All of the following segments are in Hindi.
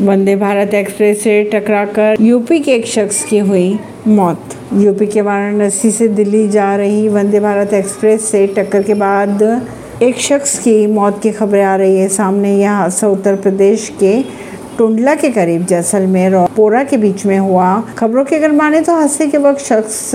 वंदे भारत एक्सप्रेस से टकराकर यूपी के एक शख्स की हुई मौत। यूपी के वाराणसी से दिल्ली जा रही वंदे भारत एक्सप्रेस से टक्कर के बाद एक शख्स की मौत की खबरें आ रही है। सामने यह हादसा उत्तर प्रदेश के टुंडला के करीब जैसलमेर और पोरा के बीच में हुआ। खबरों के अगर माने तो हादसे के वक्त शख्स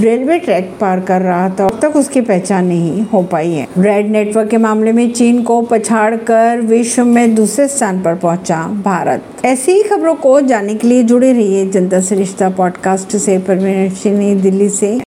रेलवे ट्रैक पार कर रहा था। अब तक उसकी पहचान नहीं हो पाई है। रेड नेटवर्क के मामले में चीन को पछाड़ कर विश्व में दूसरे स्थान पर पहुँचा भारत। ऐसी ही खबरों को जानने के लिए जुड़े रहिए जनता से रिश्ता पॉडकास्ट से। परवीन दिल्ली से।